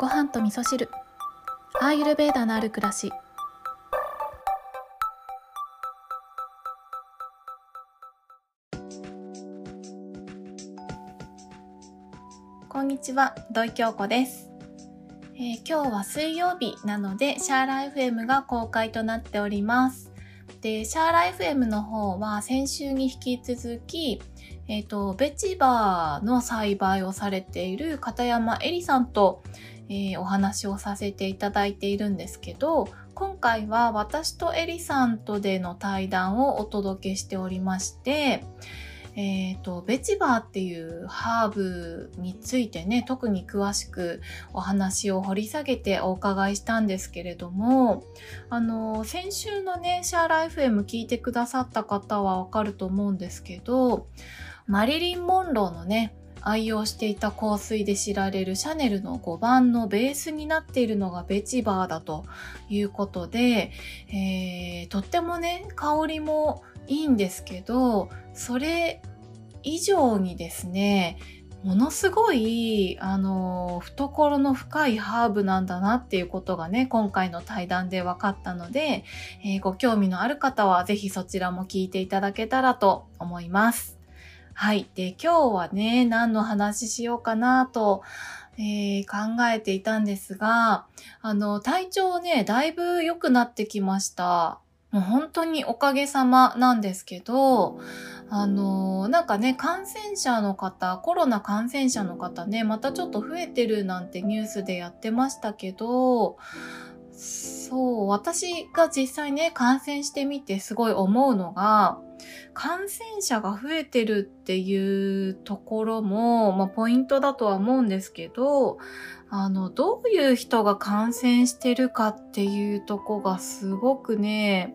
ご飯と味噌汁。アーユルベーダのある暮らし。こんにちは土井京子です、えー今日は水曜日なのでシャーラ FM が公開となっております。でシャーラ FM の方は先週に引き続きえっ、と、ベチバーの栽培をされている片山恵里さんと、えーお話をさせていただいているんですけど、今回は私とエリさんとでの対談をお届けしておりまして、えっ、と、ベチバーっていうハーブについてね、特に詳しくお話を掘り下げてお伺いしたんですけれども、あの、先週のね、シャーラ FM 聞いてくださった方はわかると思うんですけど、マリリン・モンローのね、愛用していた香水で知られるシャネルの5番のベースになっているのがベチバーだということで、えーとってもね、香りもいいんですけど、それ以上にですね、ものすごい、あの、懐の深いハーブなんだなっていうことがね、今回の対談で分かったので、えーご興味のある方はぜひそちらも聞いていただけたらと思います。はい。で、今日はね、何の話しようかなと、えー考えていたんですが、あの、体調ね、だいぶ良くなってきました。もう本当におかげさまなんですけど、あの、なんかね、感染者の方、コロナ感染者の方ね、またちょっと増えてるなんてニュースでやってましたけど、そう、私が実際ね、感染してみてすごい思うのが、感染者が増えてるっていうところも、まあ、ポイントだとは思うんですけど、あの、どういう人が感染してるかっていうとこがすごくね、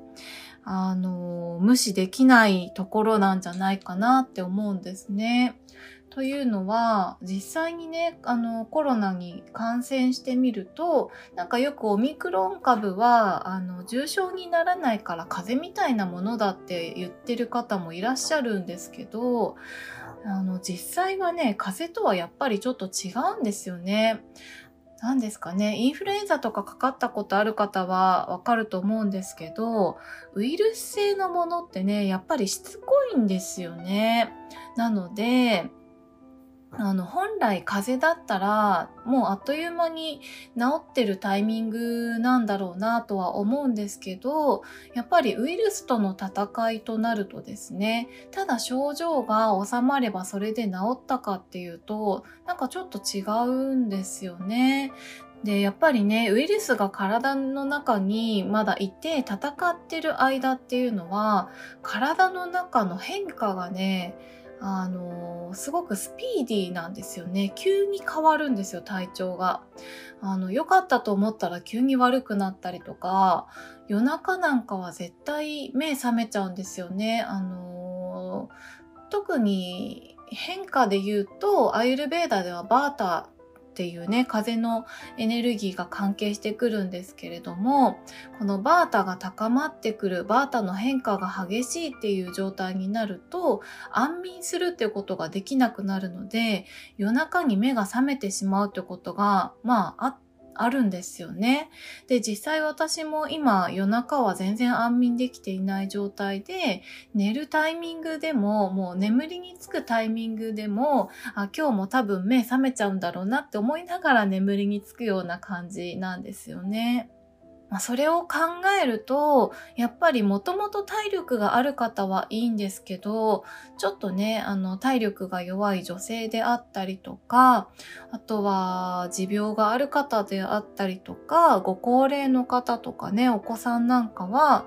あの、無視できないところなんじゃないかなって思うんですね。というのは、実際にね、あの、コロナに感染してみると、なんかよくオミクロン株は、あの、重症にならないから風邪みたいなものだって言ってる方もいらっしゃるんですけど、あの、実際はね、風邪とはやっぱりちょっと違うんですよね。何ですかね、インフルエンザとかかかったことある方はわかると思うんですけど、ウイルス性のものってね、やっぱりしつこいんですよね。なので、あの、本来風邪だったら、もうあっという間に治ってるタイミングなんだろうなとは思うんですけど、やっぱりウイルスとの戦いとなるとですね、ただ症状が収まればそれで治ったかっていうと、なんかちょっと違うんですよね。で、やっぱりね、ウイルスが体の中にまだいて戦ってる間っていうのは、体の中の変化がね、あのすごくスピーディーなんですよね。急に変わるんですよ、体調が。あの、良かったと思ったら急に悪くなったりとか、夜中なんかは絶対目覚めちゃうんですよね。あの特に変化で言うと、アイルベーダではバーターっていうね、風のエネルギーが関係してくるんですけれども、このバータが高まってくる、バータの変化が激しいっていう状態になると、安眠するっていうことができなくなるので、夜中に目が覚めてしまうってことが、まあ、あっあるんですよね。で、実際私も今夜中は全然安眠できていない状態で、寝るタイミングでも、もう眠りにつくタイミングでも、あ、今日も多分目覚めちゃうんだろうなって思いながら眠りにつくような感じなんですよね。まあ、それを考えると、やっぱりもともと体力がある方はいいんですけど、ちょっとね、あの、体力が弱い女性であったりとか、あとは持病がある方であったりとか、ご高齢の方とかね、お子さんなんかは、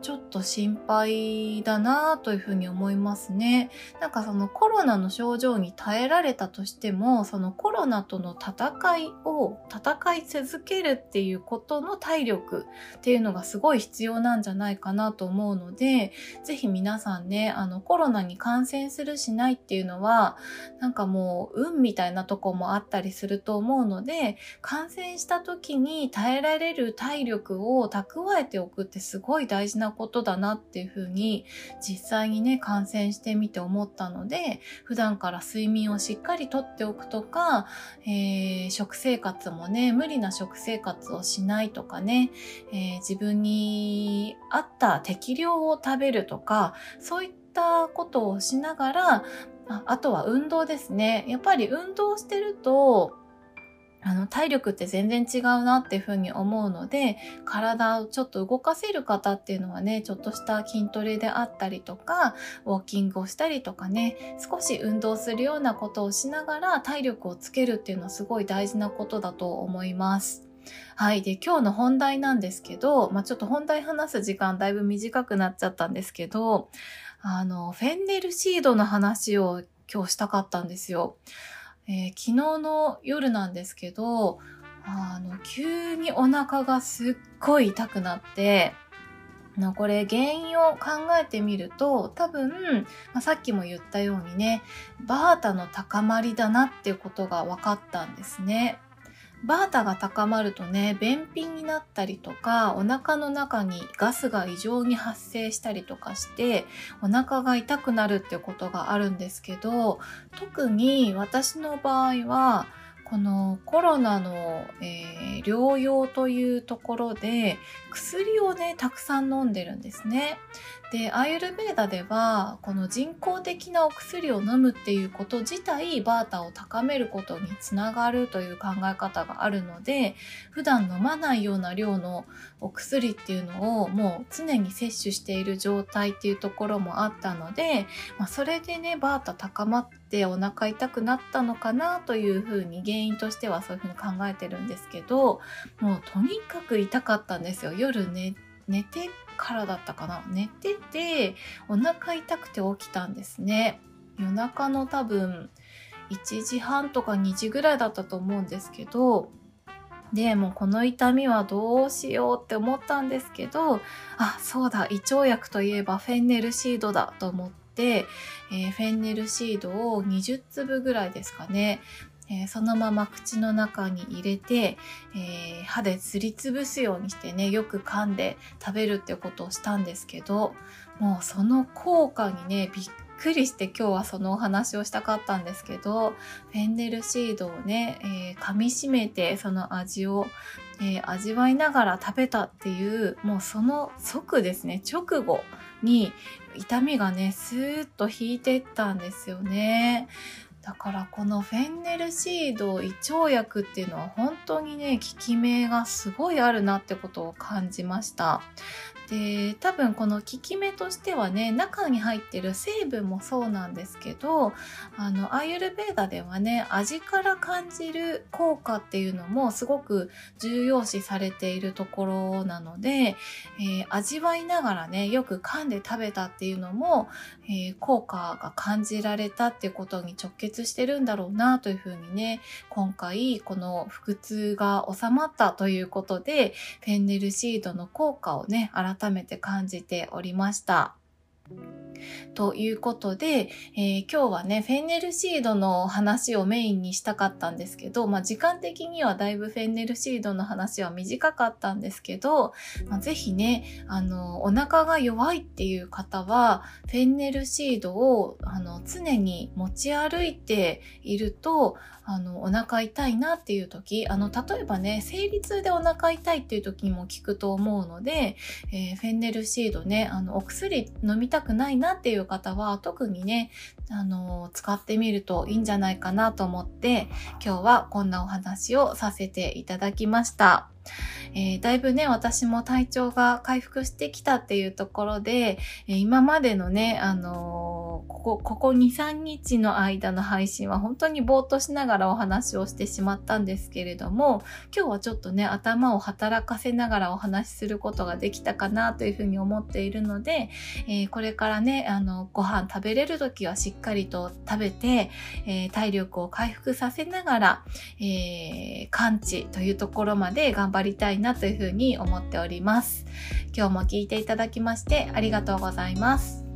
ちょっと心配だなというふうに思いますね。なんかそのコロナの症状に耐えられたとしても、そのコロナとの戦いを戦い続けるっていうことの体力っていうのがすごい必要なんじゃないかなと思うので、ぜひ皆さんね、あのコロナに感染するしないっていうのは、なんかもう運みたいなとこもあったりすると思うので、感染した時に耐えられる体力を蓄えておくってすごい大事ななことだなっていうふうに実際にね、感染してみて思ったので、普段から睡眠をしっかりとっておくとか、えー、食生活もね、無理な食生活をしないとかね、えー、自分に合った適量を食べるとか、そういったことをしながら、ああとは運動ですね。やっぱり運動してると、あの、体力って全然違うなっていうふうに思うので、体をちょっと動かせる方っていうのはね、ちょっとした筋トレであったりとか、ウォーキングをしたりとかね、少し運動するようなことをしながら体力をつけるっていうのはすごい大事なことだと思います。はい。で、今日の本題なんですけど、まあ、ちょっと本題話す時間だいぶ短くなっちゃったんですけど、あの、フェンネルシードの話を今日したかったんですよ。えー、昨日の夜なんですけど、あの、急にお腹がすっごい痛くなって、これ原因を考えてみると多分、まあ、さっきも言ったようにねバータの高まりだなっていうことが分かったんですね。バータが高まるとね、便秘になったりとか、お腹の中にガスが異常に発生したりとかして、お腹が痛くなるっていうことがあるんですけど、特に私の場合は、このコロナの、えー、療養というところで薬をねたくさん飲んでるんですね。でアーユルベーダではこの人工的なお薬を飲むっていうこと自体バータを高めることにつながるという考え方があるので普段飲まないような量のお薬っていうのをもう常に摂取している状態っていうところもあったので、まあ、それでねバータ高まってお腹痛くなったのかなというふうに原因としてはそういうふうに考えてるんですけどもうとにかく痛かったんですよ。夜寝寝てからだったかな？寝ててお腹痛くて起きたんですね。夜中の多分1時半とか2時ぐらいだったと思うんですけどでもうこの痛みはどうしようって思ったんですけどあそうだ胃腸薬といえばフェンネルシードだと思って、えー、フェンネルシードを20粒ぐらいですかね。そのまま口の中に入れて、えー、歯ですりつぶすようにしてねよく噛んで食べるってことをしたんですけどもうその効果にねびっくりして今日はそのお話をしたかったんですけどフェンネルシードをね、えー、噛みしめてその味を、えー、味わいながら食べたっていうもうその即ですね直後に痛みがねスーッと引いていったんですよね。だからこのフェンネルシード胃腸薬っていうのは本当にね効き目がすごいあるなってことを感じました。で多分この効き目としてはね中に入ってる成分もそうなんですけどあのアーユルベーダではね味から感じる効果っていうのもすごく重要視されているところなので、えー、味わいながらねよく噛んで食べたっていうのも、えー、効果が感じられたっていうことに直結してるんだろうなというふうにね今回この腹痛が収まったということでフェンネルシードの効果をね改改めて感じておりました。ということで、えー、今日はね、フェンネルシードの話をメインにしたかったんですけど、まあ、時間的にはだいぶフェンネルシードの話は短かったんですけど、まあ、ぜひね、あの、お腹が弱いっていう方は、フェンネルシードをあの常に持ち歩いていると、あの、お腹痛いなっていう時、あの、例えばね、生理痛でお腹痛いっていう時にも効くと思うので、えー、フェンネルシードね、あの、お薬飲みたくないななっていう方は特にね、あの、使ってみるといいんじゃないかなと思って、今日はこんなお話をさせていただきました。えー、だいぶね、私も体調が回復してきたっていうところで、今までのね、あのー、ここ、ここ2、3日の間の配信は本当にぼーっとしながらお話をしてしまったんですけれども、今日はちょっとね、頭を働かせながらお話しすることができたかなというふうに思っているので、えこれからね、あの、ご飯食べれる時はしっかりと食べて、え体力を回復させながら、え完治というところまで頑張りたいなというふうに思っております。今日も聞いていただきましてありがとうございます。